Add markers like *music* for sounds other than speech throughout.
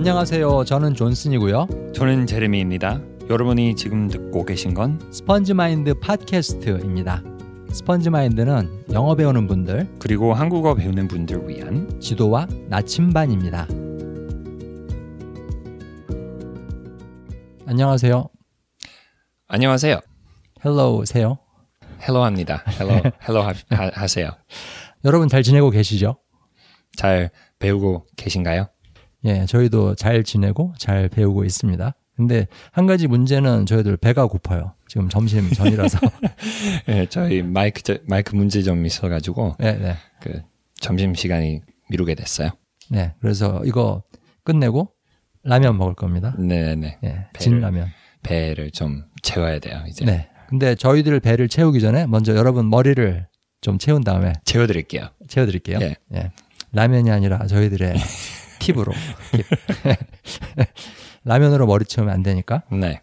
안녕하세요. 저는 존슨이고요. 저는 제레미입니다. 여러분이 지금 듣고 계신 건 Sponge Mind 팟캐스트입니다. Sponge Mind는 영어 배우는 분들, 그리고 한국어 배우는 분들 위한 지도와 나침반입니다. 안녕하세요. 안녕하세요. Hello 세요. Hello 합니다. Hello *laughs* hello 하, 하, 하세요. 여러분 잘 지내고 계시죠? 잘 배우고 계신가요? 예, 저희도 잘 지내고 잘 배우고 있습니다. 근데 한 가지 문제는 저희들 배가 고파요. 지금 점심 전이라서. 네, *laughs* 저희 마이크 저, 마이크 문제 좀 있어가지고 네, 네. 그 점심 시간이 미루게 됐어요. 네, 그래서 이거 끝내고 라면 먹을 겁니다. 네 네. 예, 진라면. 배를 좀 채워야 돼요 이제. 네. 근데 저희들 배를 채우기 전에 먼저 여러분 머리를 좀 채운 다음에 채워드릴게요. 채워드릴게요. 예. 예. 라면이 아니라 저희들의 *laughs* 팁으로. 팁. *laughs* 라면으로 머리 채우면 안 되니까. 네.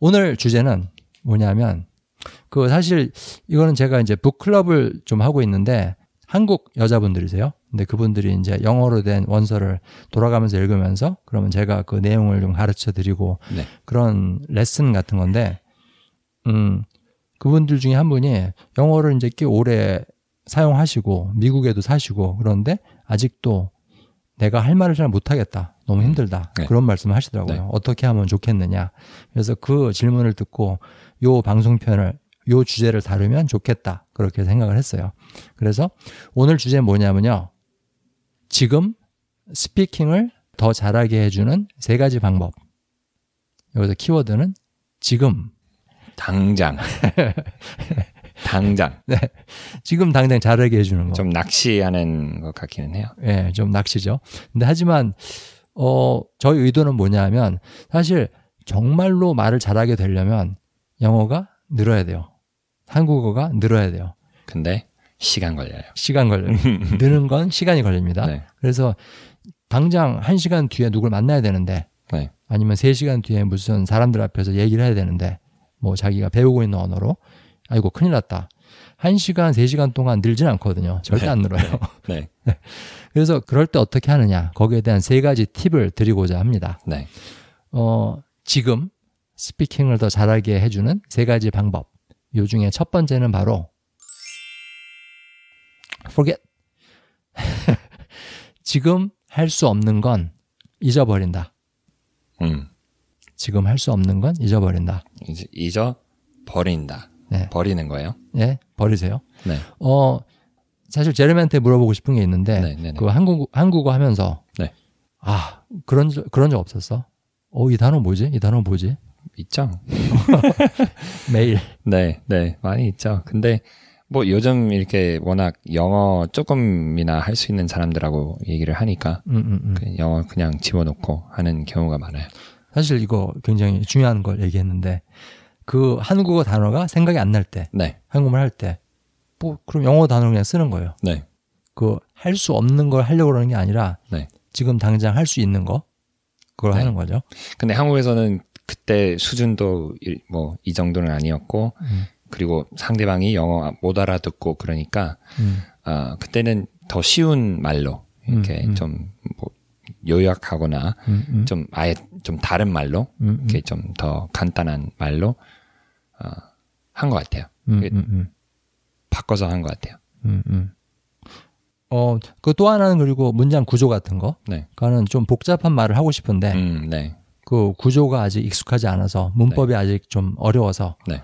오늘 주제는 뭐냐면 그 사실 이거는 제가 이제 북클럽을 좀 하고 있는데 한국 여자분들이세요. 근데 그분들이 이제 영어로 된 원서를 돌아가면서 읽으면서 그러면 제가 그 내용을 좀 가르쳐 드리고 네. 그런 레슨 같은 건데 음 그분들 중에 한 분이 영어를 이제 꽤 오래 사용하시고 미국에도 사시고 그런데 아직도 내가 할 말을 잘 못하겠다. 너무 힘들다. 네. 그런 말씀을 하시더라고요. 네. 어떻게 하면 좋겠느냐. 그래서 그 질문을 듣고 요 방송편을 요 주제를 다루면 좋겠다. 그렇게 생각을 했어요. 그래서 오늘 주제 는 뭐냐면요. 지금 스피킹을 더 잘하게 해주는 세 가지 방법. 여기서 키워드는 지금. 당장. *laughs* 당장. 네. 지금 당장 잘하게 해주는 거. 좀 낚시하는 것 같기는 해요. 예, 좀 낚시죠. 근데 하지만 어 저희 의도는 뭐냐면 사실 정말로 말을 잘하게 되려면 영어가 늘어야 돼요. 한국어가 늘어야 돼요. 근데 시간 걸려요. 시간 걸려요. *laughs* 느는 건 시간이 걸립니다. 네. 그래서 당장 한 시간 뒤에 누굴 만나야 되는데 네. 아니면 세 시간 뒤에 무슨 사람들 앞에서 얘기를 해야 되는데 뭐 자기가 배우고 있는 언어로 아이고 큰일 났다. 한 시간, 세 시간 동안 늘진 않거든요. 절대 네. 안 늘어요. *laughs* 네. 그래서 그럴 때 어떻게 하느냐 거기에 대한 세 가지 팁을 드리고자 합니다. 네. 어, 지금 스피킹을 더 잘하게 해주는 세 가지 방법. 요 중에 첫 번째는 바로 forget. *laughs* 지금 할 수 없는 건 잊어버린다. 음. 지금 할 수 없는 건 잊어버린다. 이제 잊어 버린다. 네. 버리는 거예요. 예, 버리세요. 네. 어, 사실 제레미한테 물어보고 싶은 게 있는데 네, 네, 네. 그 한국 한국어 하면서 네. 아 그런 적, 그런 적 없었어? 어, 이 단어 뭐지? 이 단어 뭐지? 있죠. *laughs* 매일. 네, 네, 많이 있죠. 근데 뭐 요즘 이렇게 워낙 영어 조금이나 할 수 있는 사람들하고 얘기를 하니까 음, 음, 음. 그 영어 그냥 집어넣고 하는 경우가 많아요. 사실 이거 굉장히 중요한 걸 얘기했는데 그 한국어 단어가 생각이 안 날 때, 네, 한국말 할 때, 뭐 그럼 영어 단어 그냥 쓰는 거예요. 네, 그할 수 없는 걸 하려고 그러는 게 아니라 네. 지금 당장 할 수 있는 거 그걸 네. 하는 거죠. 근데 한국에서는 그때 수준도 뭐 이 정도는 아니었고 음. 그리고 상대방이 영어 못 알아듣고 그러니까 음. 아 그때는 더 쉬운 말로 이렇게 음, 음. 좀뭐 요약하거나 음, 음, 좀 아예 좀 다른 말로 음, 음, 이렇게 좀 더 간단한 말로 어, 한 것 같아요. 음, 바꿔서 한 것 같아요. 음, 음. 어, 그 또 하나는 그리고 문장 구조 같은 거. 네. 그거는 좀 복잡한 말을 하고 싶은데 음, 네. 그 구조가 아직 익숙하지 않아서 문법이 아직 좀 어려워서 네.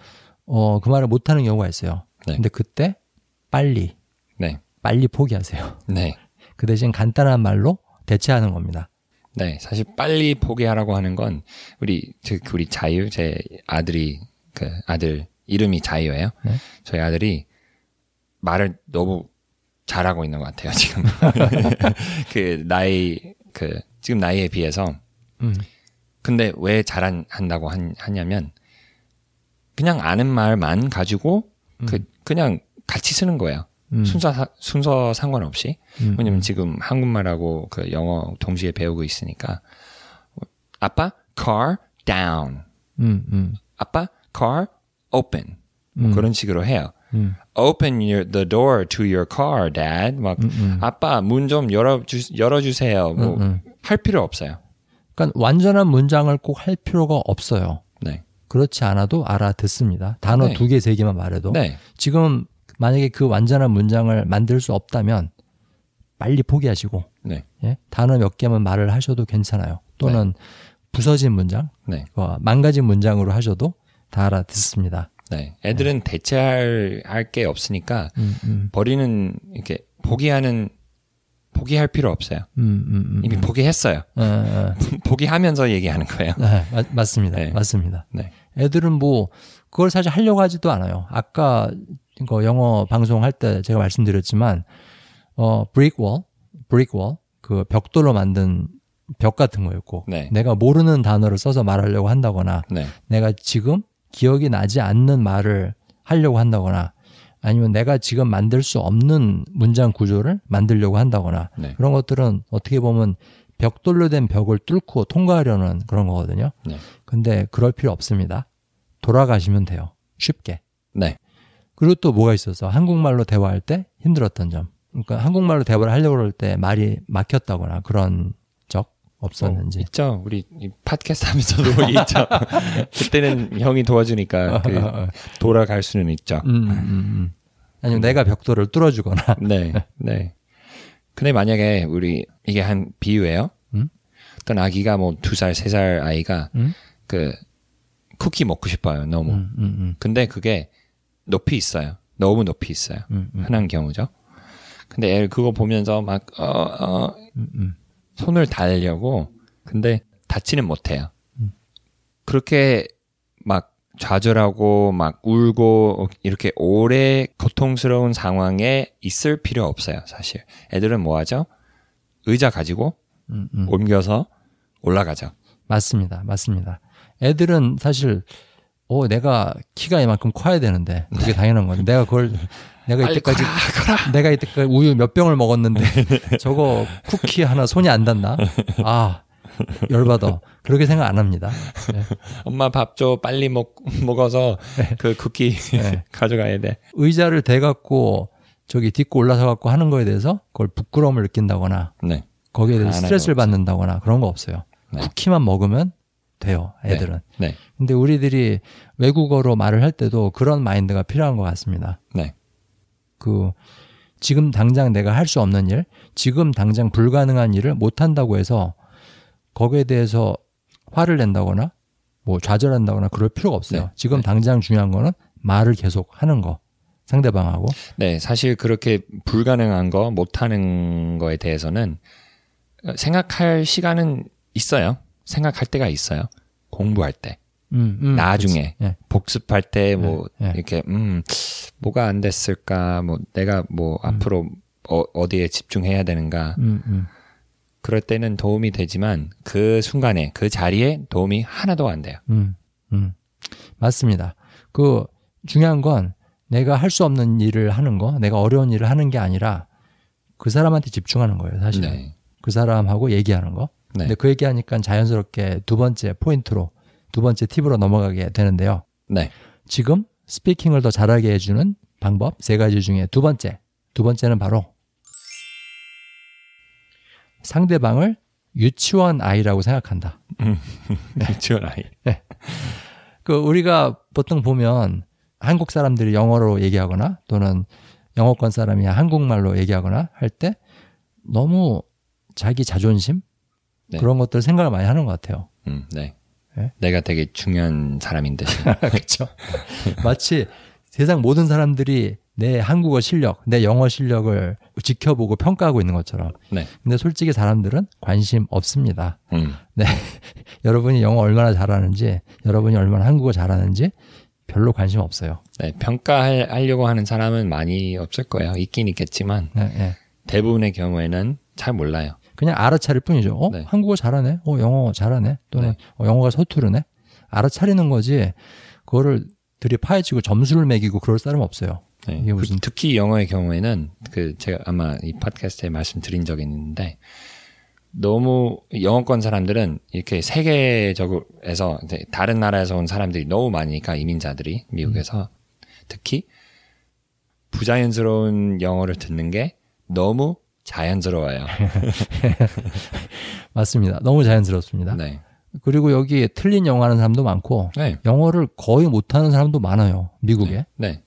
어, 그 말을 못 하는 경우가 있어요. 네. 근데 그때 빨리 네. 빨리 포기하세요. 네. *laughs* 그 대신 간단한 말로 대체하는 겁니다. 네. 사실 빨리 포기하라고 하는 건 우리 즉 우리 자유 제 아들이 그 아들 이름이 자유예요. 네. 저희 아들이 말을 너무 잘하고 있는 것 같아요 지금. *laughs* *laughs* 그 나이 그 지금 나이에 비해서 음. 근데 왜 잘한다고 하냐면 그냥 아는 말만 가지고 그 그냥 같이 쓰는 거예요. 음. 순서 사- 순서 상관없이. 음. 왜냐면 지금 한국말하고 그 영어 동시에 배우고 있으니까 아빠 car down, 음, 음, 아빠 car open 뭐 음. 그런 식으로 해요. 음, Open your, the door to your car, dad. 막. 아빠 문 좀 열어 주 열어 주세요. 뭐. 할 필요 없어요. 그러니까 완전한 문장을 꼭 할 필요가 없어요. 네. 그렇지 않아도 알아듣습니다. 단어 네. 두 개, 세 개만 말해도. 네. 지금 만약에 그 완전한 문장을 만들 수 없다면 빨리 포기하시고 네. 예? 단어 몇 개만 말을 하셔도 괜찮아요. 또는 부서진 문장, 네. 어, 망가진 문장으로 하셔도 다 알아듣습니다. 네. 애들은 대체할 할 게 없으니까 음, 음, 버리는 이렇게 포기하는 포기할 필요 없어요. 음, 음, 음. 이미 포기했어요. 어, 어, *laughs* 포기하면서 얘기하는 거예요. 네, 맞, 맞습니다. 네. 맞습니다. 네. 애들은 뭐 그걸 사실 하려고 하지도 않아요. 아까 그 영어 방송할 때 제가 말씀드렸지만 어 브릭 월, 브릭 월, 그 벽돌로 만든 벽 같은 거였고 네. 내가 모르는 단어를 써서 말하려고 한다거나 네. 내가 지금 기억이 나지 않는 말을 하려고 한다거나 아니면 내가 지금 만들 수 없는 문장 구조를 만들려고 한다거나 네. 그런 것들은 어떻게 보면 벽돌로 된 벽을 뚫고 통과하려는 그런 거거든요. 네. 근데 그럴 필요 없습니다. 돌아가시면 돼요. 쉽게. 네. 그리고 또 뭐가 있어서 한국말로 대화할 때 힘들었던 점. 그러니까 한국말로 대화를 하려고 그럴 때 말이 막혔다거나 그런 적 없었는지. 어, 있죠. 우리 이 팟캐스트 하면서도 *laughs* 있죠. 그때는 형이 도와주니까 그 돌아갈 수는 있죠. 음, 음, 음. 아니면 내가 벽돌을 뚫어주거나. *laughs* 네, 네. 근데 만약에 우리 이게 한 비유예요. 음? 어떤 아기가 뭐 두 살, 세 살 아이가 음? 그 쿠키 먹고 싶어요. 너무. 음, 음, 음, 근데 그게 높이 있어요. 너무 높이 있어요. 음, 음, 흔한 경우죠. 근데 애 그거 보면서 막 어, 어, 음, 음. 손을 달려고 근데 닿지는 못해요. 음. 그렇게 막 좌절하고 막 울고 이렇게 오래 고통스러운 상황에 있을 필요 없어요, 사실. 애들은 뭐 하죠? 의자 가지고 음, 음. 옮겨서 올라가죠. 맞습니다. 맞습니다. 애들은 사실 어 내가 키가 이만큼 커야 되는데 그게 당연한 건데 내가 그걸 내가 이때까지 커라, *laughs* 내가 이때까지 우유 몇 병을 먹었는데 *laughs* 저거 쿠키 하나 손이 안 닿나? 아 열받아. 그렇게 생각 안 합니다. 네. 엄마 밥 줘 빨리 먹 먹어서 그 쿠키 네. *laughs* 가져가야 돼. 의자를 대갖고 저기 딛고 올라서 갖고 하는 거에 대해서 그걸 부끄러움을 느낀다거나 네. 거기에 대해서 안 스트레스를. 받는다거나 그런 거 없어요. 네. 쿠키만 먹으면 돼요. 애들은. 네. 근데 우리들이 외국어로 말을 할 때도 그런 마인드가 필요한 것 같습니다. 네. 그 지금 당장 내가 할 수 없는 일, 지금 당장 불가능한 일을 못 한다고 해서 거기에 대해서 화를 낸다거나 뭐 좌절한다거나 그럴 필요가 없어요. 네. 지금 네. 당장 중요한 거는 말을 계속 하는 거. 상대방하고. 네, 사실 그렇게 불가능한 거, 못하는 거에 대해서는 생각할 시간은 있어요. 생각할 때가 있어요. 공부할 때, 음, 음, 나중에. 예. 복습할 때뭐 네, 네. 이렇게 음 뭐가 안 됐을까, 뭐 내가 뭐 앞으로 어, 어디에 집중해야 되는가 음, 음. 그럴 때는 도움이 되지만 그 순간에 그 자리에 도움이 하나도 안 돼요. 음, 음. 맞습니다. 그 중요한 건 내가 할 수 없는 일을 하는 거, 내가 어려운 일을 하는 게 아니라 그 사람한테 집중하는 거예요, 사실. 은 네, 그 사람하고 얘기하는 거. 네, 근데 그 얘기하니까 자연스럽게 두 번째 포인트로, 두 번째 팁으로 넘어가게 되는데요. 네, 지금 스피킹을 더 잘하게 해주는 방법 세 가지 중에 두 번째. 두 번째는 바로 상대방을 유치원 아이라고 생각한다. *laughs* 유치원 아이. 그 우리가 보통 보면 한국 사람들이 영어로 얘기하거나 또는 영어권 사람이 한국말로 얘기하거나 할 때 너무 자기 자존심 네. 그런 것들 생각을 많이 하는 것 같아요. 음, 네. 네? 내가 되게 중요한 사람인 듯이. *laughs* 그렇죠. 마치 세상 모든 사람들이 내 한국어 실력, 내 영어 실력을 지켜보고 평가하고 있는 것처럼. 네. 근데 솔직히 사람들은 관심 없습니다. 음, *laughs* 여러분이 영어 얼마나 잘하는지, 여러분이 얼마나 한국어 잘하는지 별로 관심 없어요. 네, 평가하려고 하는 사람은 많이 없을 거예요. 있긴 있겠지만 네, 네. 대부분의 경우에는 잘 몰라요. 그냥 알아차릴 뿐이죠. 어, 네. 한국어 잘하네. 어, 영어 잘하네. 또는 어, 영어가 서투르네. 알아차리는 거지. 그거를 들이 파헤치고 점수를 매기고 그럴 사람 없어요. 네. 이게 무슨- 그- 특히 영어의 경우에는 그 제가 아마 이 팟캐스트에 말씀드린 적이 있는데 너무 영어권 사람들은 이렇게 세계적으로해서 이제 다른 나라에서 온 사람들이 너무 많으니까 이민자들이 미국에서 특히 부자연스러운 영어를 듣는 게 너무 자연스러워요. *laughs* 맞습니다. 너무 자연스럽습니다. 네. 그리고 여기 틀린 영어 하는 사람도 많고 네. 영어를 거의 못하는 사람도 많아요. 미국에. 네.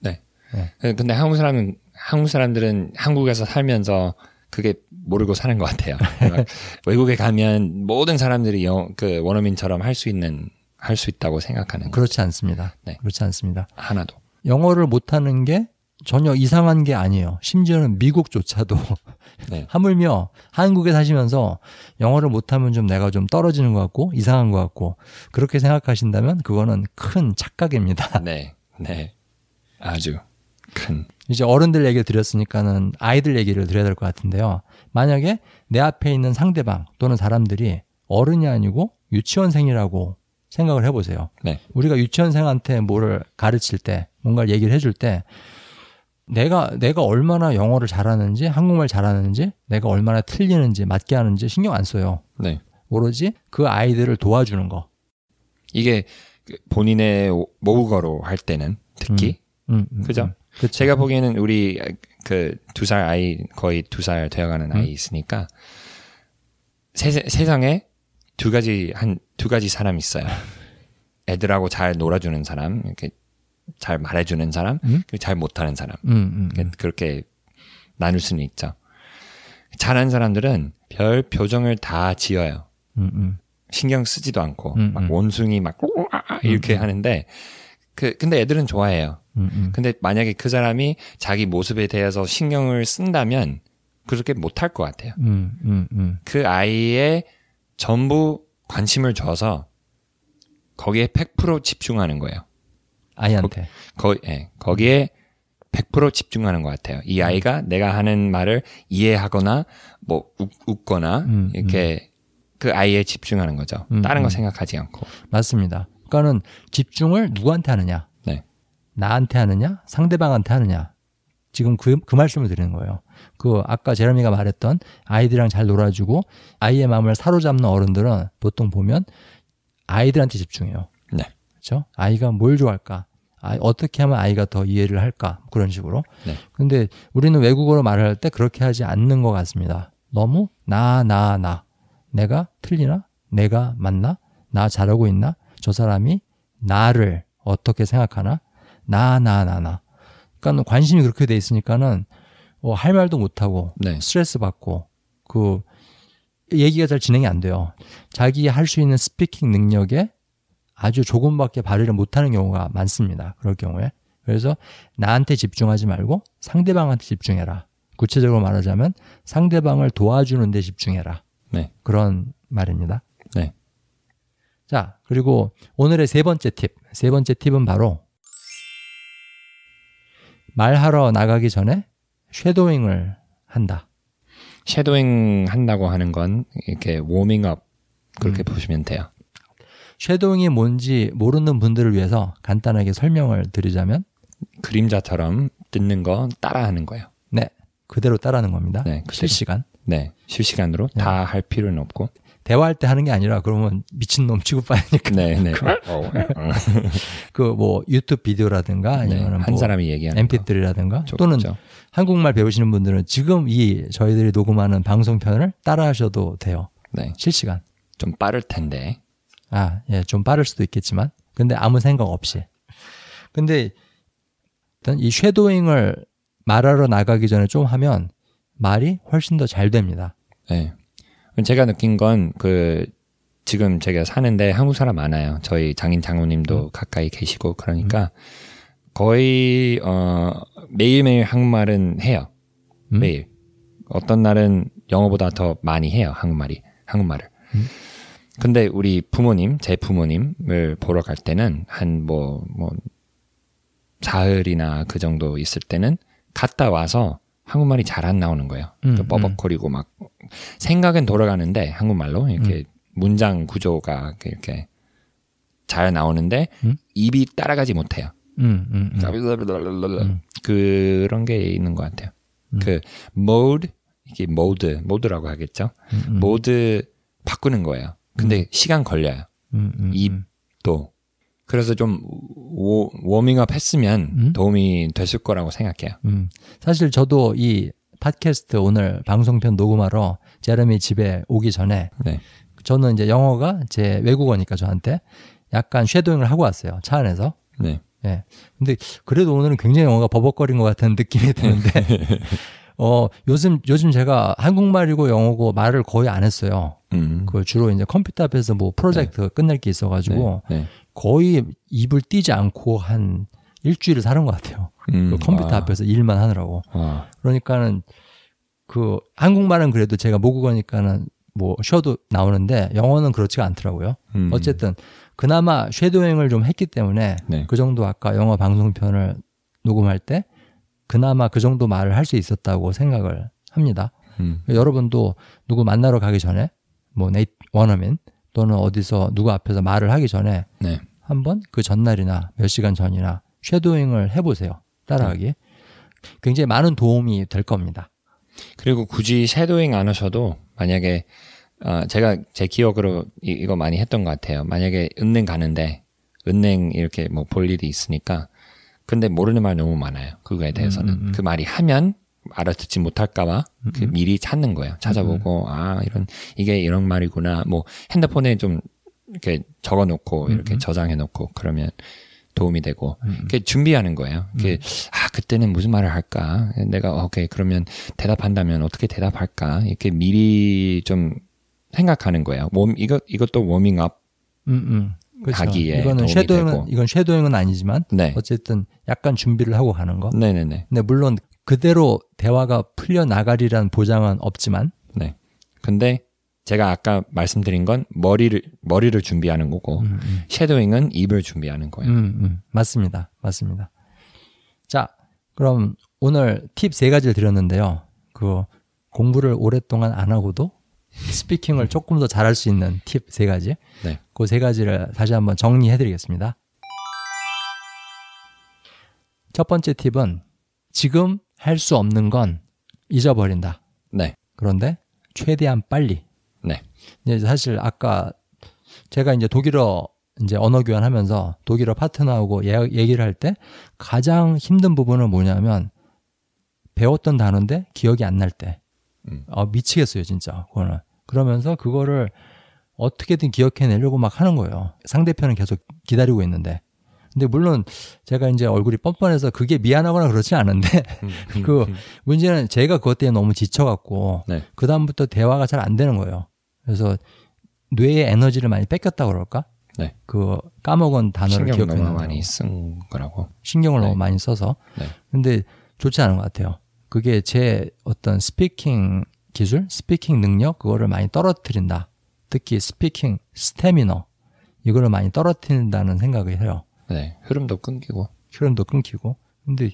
네. 네. 네. 근데 한국 사람은 한국 사람들은 한국에서 살면서 그게 모르고 사는 것 같아요. 막 *laughs* 외국에 가면 모든 사람들이 영, 그 원어민처럼 할 수 있는 할 수 있다고 생각하는 거 그렇지 않습니다. 네. 그렇지 않습니다. 하나도. 영어를 못하는 게 전혀 이상한 게 아니에요. 심지어는 미국조차도 *laughs* 네. 하물며 한국에 사시면서 영어를 못하면 좀 내가 좀 떨어지는 것 같고 이상한 것 같고 그렇게 생각하신다면 그거는 큰 착각입니다. *laughs* 네. 네. 아주 큰. 이제 어른들 얘기를 드렸으니까는 아이들 얘기를 드려야 될 것 같은데요. 만약에 내 앞에 있는 상대방 또는 사람들이 어른이 아니고 유치원생이라고 생각을 해보세요. 네. 우리가 유치원생한테 뭐를 가르칠 때, 뭔가 얘기를 해줄 때, 내가, 내가 얼마나 영어를 잘하는지, 한국말 잘하는지, 내가 얼마나 틀리는지, 맞게 하는지 신경 안 써요. 네. 오로지 그 아이들을 도와주는 거. 이게 그 본인의 모국어로 할 때는 특히 음, 음, 그죠? 음. 그쵸. 제가 보기에는 우리 그 두 살 아이 거의 두 살 되어가는 음. 아이 있으니까 세, 세상에 두 가지 한 두 가지 사람 있어요. *laughs* 애들하고 잘 놀아주는 사람, 이렇게 잘 말해주는 사람, 음? 그리고 잘 못하는 사람. 음, 음, 음. 그렇게 나눌 수는 있죠. 잘하는 사람들은 별 표정을 다 지어요. 음, 음. 신경 쓰지도 않고 음, 막 음. 원숭이 막 이렇게 하는데 그 근데 애들은 좋아해요. 근데 만약에 그 사람이 자기 모습에 대해서 신경을 쓴다면 그렇게 못할 것 같아요. 그 아이의 전부 관심을 줘서 거기에 100% 집중하는 거예요. 아이한테. 거, 예, 거기에 100% 집중하는 것 같아요. 이 아이가 내가 하는 말을 이해하거나 뭐 웃, 웃거나 음, 이렇게 그 아이에 집중하는 거죠. 음, 다른 거 음. 생각하지 않고. 맞습니다. 그러니까는 집중을 누구한테 하느냐? 네. 나한테 하느냐? 상대방한테 하느냐? 지금 그, 그 말씀을 드리는 거예요. 그 아까 제레미가 말했던 아이들이랑 잘 놀아주고 아이의 마음을 사로잡는 어른들은 보통 보면 아이들한테 집중해요. 네. 그렇죠? 아이가 뭘 좋아할까? 아, 어떻게 하면 아이가 더 이해를 할까? 그런 식으로. 네. 근데 우리는 외국어로 말을 할 때 그렇게 하지 않는 것 같습니다. 너무 나, 나, 나. 내가 틀리나? 내가 맞나? 나 잘하고 있나? 저 사람이 나를 어떻게 생각하나? 나, 나, 나, 나. 그러니까 관심이 그렇게 돼 있으니까는 어, 할 말도 못하고 네. 스트레스 받고 그 얘기가 잘 진행이 안 돼요. 자기 할 수 있는 스피킹 능력에 아주 조금밖에 발휘를 못하는 경우가 많습니다. 그럴 경우에. 그래서 나한테 집중하지 말고 상대방한테 집중해라. 구체적으로 말하자면 상대방을 도와주는 데 집중해라. 네. 그런 말입니다. 네. 자, 그리고 오늘의 세 번째 팁. 세 번째 팁은 바로 말하러 나가기 전에 shadowing을 한다. shadowing 한다고 하는 건 이렇게 워밍업 그렇게 음. 보시면 돼요. shadowing이 뭔지 모르는 분들을 위해서 간단하게 설명을 드리자면 그림자처럼 뜯는 거 따라하는 거예요. 네, 그대로 따라하는 겁니다. 네, 그대로. 실시간. 네, 실시간으로 네. 다할 필요는 없고. 대화할 때 하는 게 아니라 그러면 미친놈 취급받으니까 네, 네. 어, *laughs* 그뭐 유튜브 비디오라든가 네, 아니면 한뭐 사람이 얘기하는 거. mp3라든가 좋죠. 또는 한국말 배우시는 분들은 지금 이 저희들이 녹음하는 방송편을 따라 하셔도 돼요. 네, 실시간. 좀 빠를 텐데. 아, 예, 좀 빠를 수도 있겠지만. 근데 아무 생각 없이. 근데 일단 이 쉐도잉을 말하러 나가기 전에 좀 하면 말이 훨씬 더 잘 됩니다. 네. 제가 느낀 건 그 지금 제가 사는데 한국 사람 많아요. 저희 장인 장모님도 가까이 계시고 그러니까 거의 어 매일매일 한국말은 해요. 음? 매일. 어떤 날은 영어보다 더 많이 해요. 한국말이. 한국말을. 음? 근데 우리 부모님, 제 부모님을 보러 갈 때는 한뭐뭐 사흘이나 그 정도 있을 때는 갔다 와서 한국말이 잘 안 나오는 거예요. 음, 그 버벅거리고 막 생각은 돌아가는데 한국말로 이렇게 음. 문장 구조가 이렇게 잘 나오는데 음? 입이 따라가지 못해요. 음, 음, 음. 음. 그런 게 있는 것 같아요. 음. 그 mode 이게 mode mode라고 하겠죠. 음, 음. mode 바꾸는 거예요. 근데 시간 걸려요. 음, 음, 입. 음. 또 그래서 좀 워, 워밍업 했으면 음? 도움이 됐을 거라고 생각해요. 음. 사실 저도 이 팟캐스트 오늘 방송편 녹음하러 제레미 집에 오기 전에 네. 저는 이제 영어가 제 외국어니까 저한테 약간 shadowing을 하고 왔어요. 차 안에서. 네. 예. 근데 그래도 오늘은 굉장히 영어가 버벅거린 것 같은 느낌이 드는데, *laughs* 어, 요즘, 요즘 제가 한국말이고 영어고 말을 거의 안 했어요. 음. 그 주로 이제 컴퓨터 앞에서 뭐 프로젝트 끝낼 게 있어가지고 네. 네. 거의 입을 띄지 않고 한 일주일을 사는 것 같아요. 음. 그 컴퓨터 와. 앞에서 일만 하느라고. 와. 그러니까는 그 한국말은 그래도 제가 모국어니까는 뭐 쉬어도 나오는데 영어는 그렇지가 않더라고요. 음. 어쨌든 그나마 쉐도잉을 좀 했기 때문에 네. 그 정도 아까 영어 방송편을 녹음할 때 그나마 그 정도 말을 할 수 있었다고 생각을 합니다. 음. 여러분도 누구 만나러 가기 전에 뭐 네이 원어민 또는 어디서 누구 앞에서 말을 하기 전에 네. 한번 그 전날이나 몇 시간 전이나 쉐도잉을 해보세요. 따라하기. 굉장히 많은 도움이 될 겁니다. 그리고 굳이 섀도잉 안 하셔도 만약에 어, 제가 제 기억으로 이, 이거 많이 했던 것 같아요. 만약에 은행 가는데 은행 이렇게 뭐 볼 일이 있으니까 근데 모르는 말 너무 많아요. 그거에 대해서는 음, 음, 음. 그 말이 하면 알아듣지 못할까봐 그 음. 미리 찾는 거예요. 찾아보고 아 이런 이게 이런 말이구나. 뭐 핸드폰에 좀 이렇게 적어놓고 이렇게 음. 저장해놓고 그러면 도움이 되고 음. 이렇게 준비하는 거예요. 이게 아 그때는 무슨 말을 할까? 내가 어, 오케이 그러면 대답한다면 어떻게 대답할까? 이렇게 미리 좀 생각하는 거예요. 몸 이것 이것도 워밍업. 음, 음. 그렇죠. 하기에 이거는 되고. 이건 쉐도잉은 아니지만 네, 어쨌든 약간 준비를 하고 가는 거. 네네네. 근데 물론 그대로 대화가 풀려 나가리란 보장은 없지만 네. 근데 제가 아까 말씀드린 건 머리를 머리를 준비하는 거고 음, 음. 섀도잉은 입을 준비하는 음, 거예요. 음. 맞습니다. 맞습니다. 자, 그럼 오늘 팁 세 가지를 드렸는데요. 그 공부를 오랫동안 안 하고도 스피킹을 조금 더 잘할 수 있는 팁 세 가지. 네. 그 세 가지를 다시 한번 정리해 드리겠습니다. 첫 번째 팁은 지금 할 수 없는 건 잊어버린다. 네. 그런데 최대한 빨리. 네. 이제 사실 아까 제가 이제 독일어 이제 언어 교환하면서 독일어 파트너하고 예- 얘기를 할 때 가장 힘든 부분은 뭐냐면 배웠던 단어인데 기억이 안 날 때. 음. 아, 미치겠어요, 진짜. 그거는. 그러면서 그거를 어떻게든 기억해내려고 막 하는 거예요. 상대편은 계속 기다리고 있는데. 근데 물론 제가 이제 얼굴이 뻔뻔해서 그게 미안하거나 그렇지 않은데 *laughs* 그 문제는 제가 그것 때문에 너무 지쳐갖고 네. 그 다음부터 대화가 잘 안 되는 거예요. 그래서 뇌의 에너지를 많이 뺏겼다 그럴까? 네. 그 까먹은 단어를 너무 많이 쓴 거라고. 신경을 네. 너무 많이 써서. 네. 근데 좋지 않은 것 같아요. 그게 제 어떤 speaking 기술, speaking 능력 그거를 많이 떨어뜨린다. 특히 speaking 스태미너 이거를 많이 떨어뜨린다는 생각을 해요. 네. 흐름도 끊기고. 흐름도 끊기고. 근데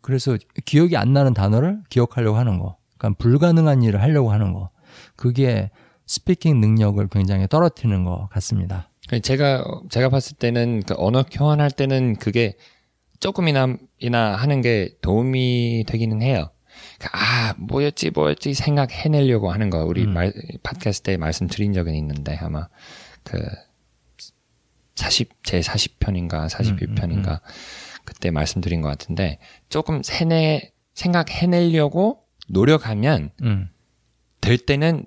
그래서 기억이 안 나는 단어를 기억하려고 하는 거. 그러니까 불가능한 일을 하려고 하는 거. 그게 speaking 능력을 굉장히 떨어뜨리는 것 같습니다. 제가 제가 봤을 때는 그 언어 교환할 때는 그게 조금이나 이나 하는 게 도움이 되기는 해요. 아 뭐였지 뭐였지 생각해내려고 하는 거 우리 음. 말, 팟캐스트에 말씀드린 적은 있는데 아마 그 40, 제 40편인가 41편인가 음, 그때 말씀드린 것 같은데 조금 세뇌 생각해내려고 노력하면 음, 될 때는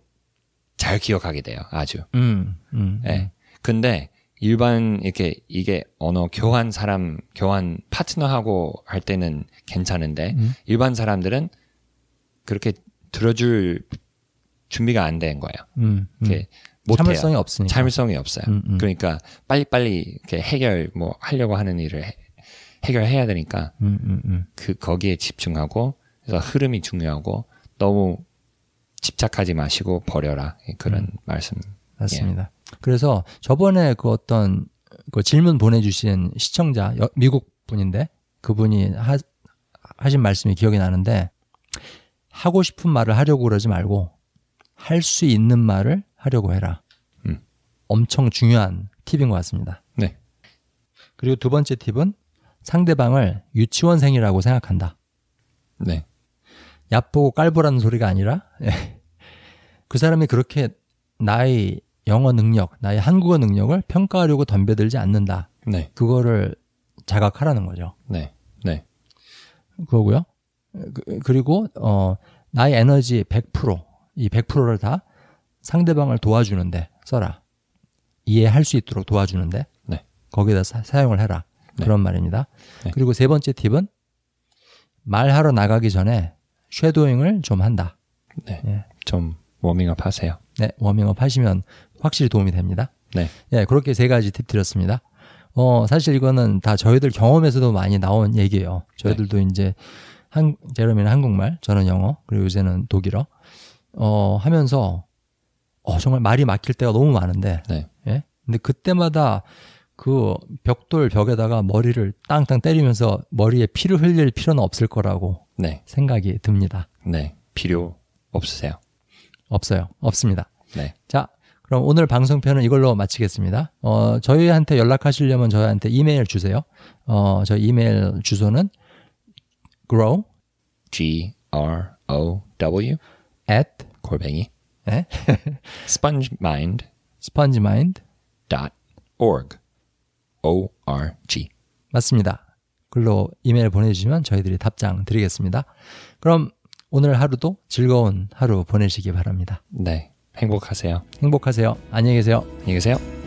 잘 기억하게 돼요 아주 음, 음. 예. 근데 일반 이렇게 이게 언어 교환 사람 교환 파트너하고 할 때는 괜찮은데 음. 일반 사람들은 그렇게 들어줄 준비가 안 된 거예요. 음, 음. 이렇게 못해요. 참을성이 없으니까. 참을성이 없어요. 음, 음. 그러니까 빨리빨리 이렇게 해결 뭐 하려고 하는 일을 해, 해결해야 되니까 음. 그 거기에 집중하고 그래서 흐름이 중요하고 너무 집착하지 마시고 버려라 그런 음. 말씀. 맞습니다. 그래서 저번에 그 어떤 그 질문 보내주신 시청자 여- 미국 분인데 그분이 하, 하신 말씀이 기억이 나는데 하고 싶은 말을 하려고 그러지 말고 할 수 있는 말을 하려고 해라. 음. 엄청 중요한 팁인 것 같습니다. 네. 그리고 두 번째 팁은 상대방을 유치원생이라고 생각한다. 네. 얕보고 깔보라는 소리가 아니라 예. 그 사람이 그렇게 나의 영어 능력, 나의 한국어 능력을 평가하려고 덤벼들지 않는다. 네. 그거를 자각하라는 거죠. 네. 네. 그거고요. 그- 그리고 어 나의 에너지 100%, 이 100%를 다 상대방을 도와주는데 써라. 이해할 수 있도록 도와주는데 네. 거기다 사, 용을 해라. 네. 그런 말입니다. 네. 그리고 세 번째 팁은 말하러 나가기 전에 shadowing을 좀 한다. 네. 예. 좀 워밍업 하세요. 네, 워밍업 하시면 확실히 도움이 됩니다. 네. 예, 그렇게 세 가지 팁 드렸습니다. 어, 사실 이거는 다 저희들 경험에서도 많이 나온 얘기예요. 저희들도 이제 한, 제롬이는 한국말, 저는 영어, 그리고 요새는 독일어, 어, 하면서, 어, 정말 말이 막힐 때가 너무 많은데, 네. 예? 근데 그때마다 그 벽돌 벽에다가 머리를 땅땅 때리면서 머리에 피를 흘릴 필요는 없을 거라고 네. 생각이 듭니다. 네. 필요 없으세요. 없어요. 없습니다. 네. 자, 그럼 오늘 방송편은 이걸로 마치겠습니다. 어, 저희한테 연락하시려면 저희한테 이메일 주세요. 어, 저희 이메일 주소는 grow G R O W at 골뱅이 네? *laughs* spongemind spongemind dot org O R G 맞습니다. 글로 이메일 보내주시면 저희들이 답장 드리겠습니다. 그럼 오늘 하루도 즐거운 하루 보내시기 바랍니다. 네. 행복하세요. 행복하세요. 안녕히 계세요. 안녕히 계세요.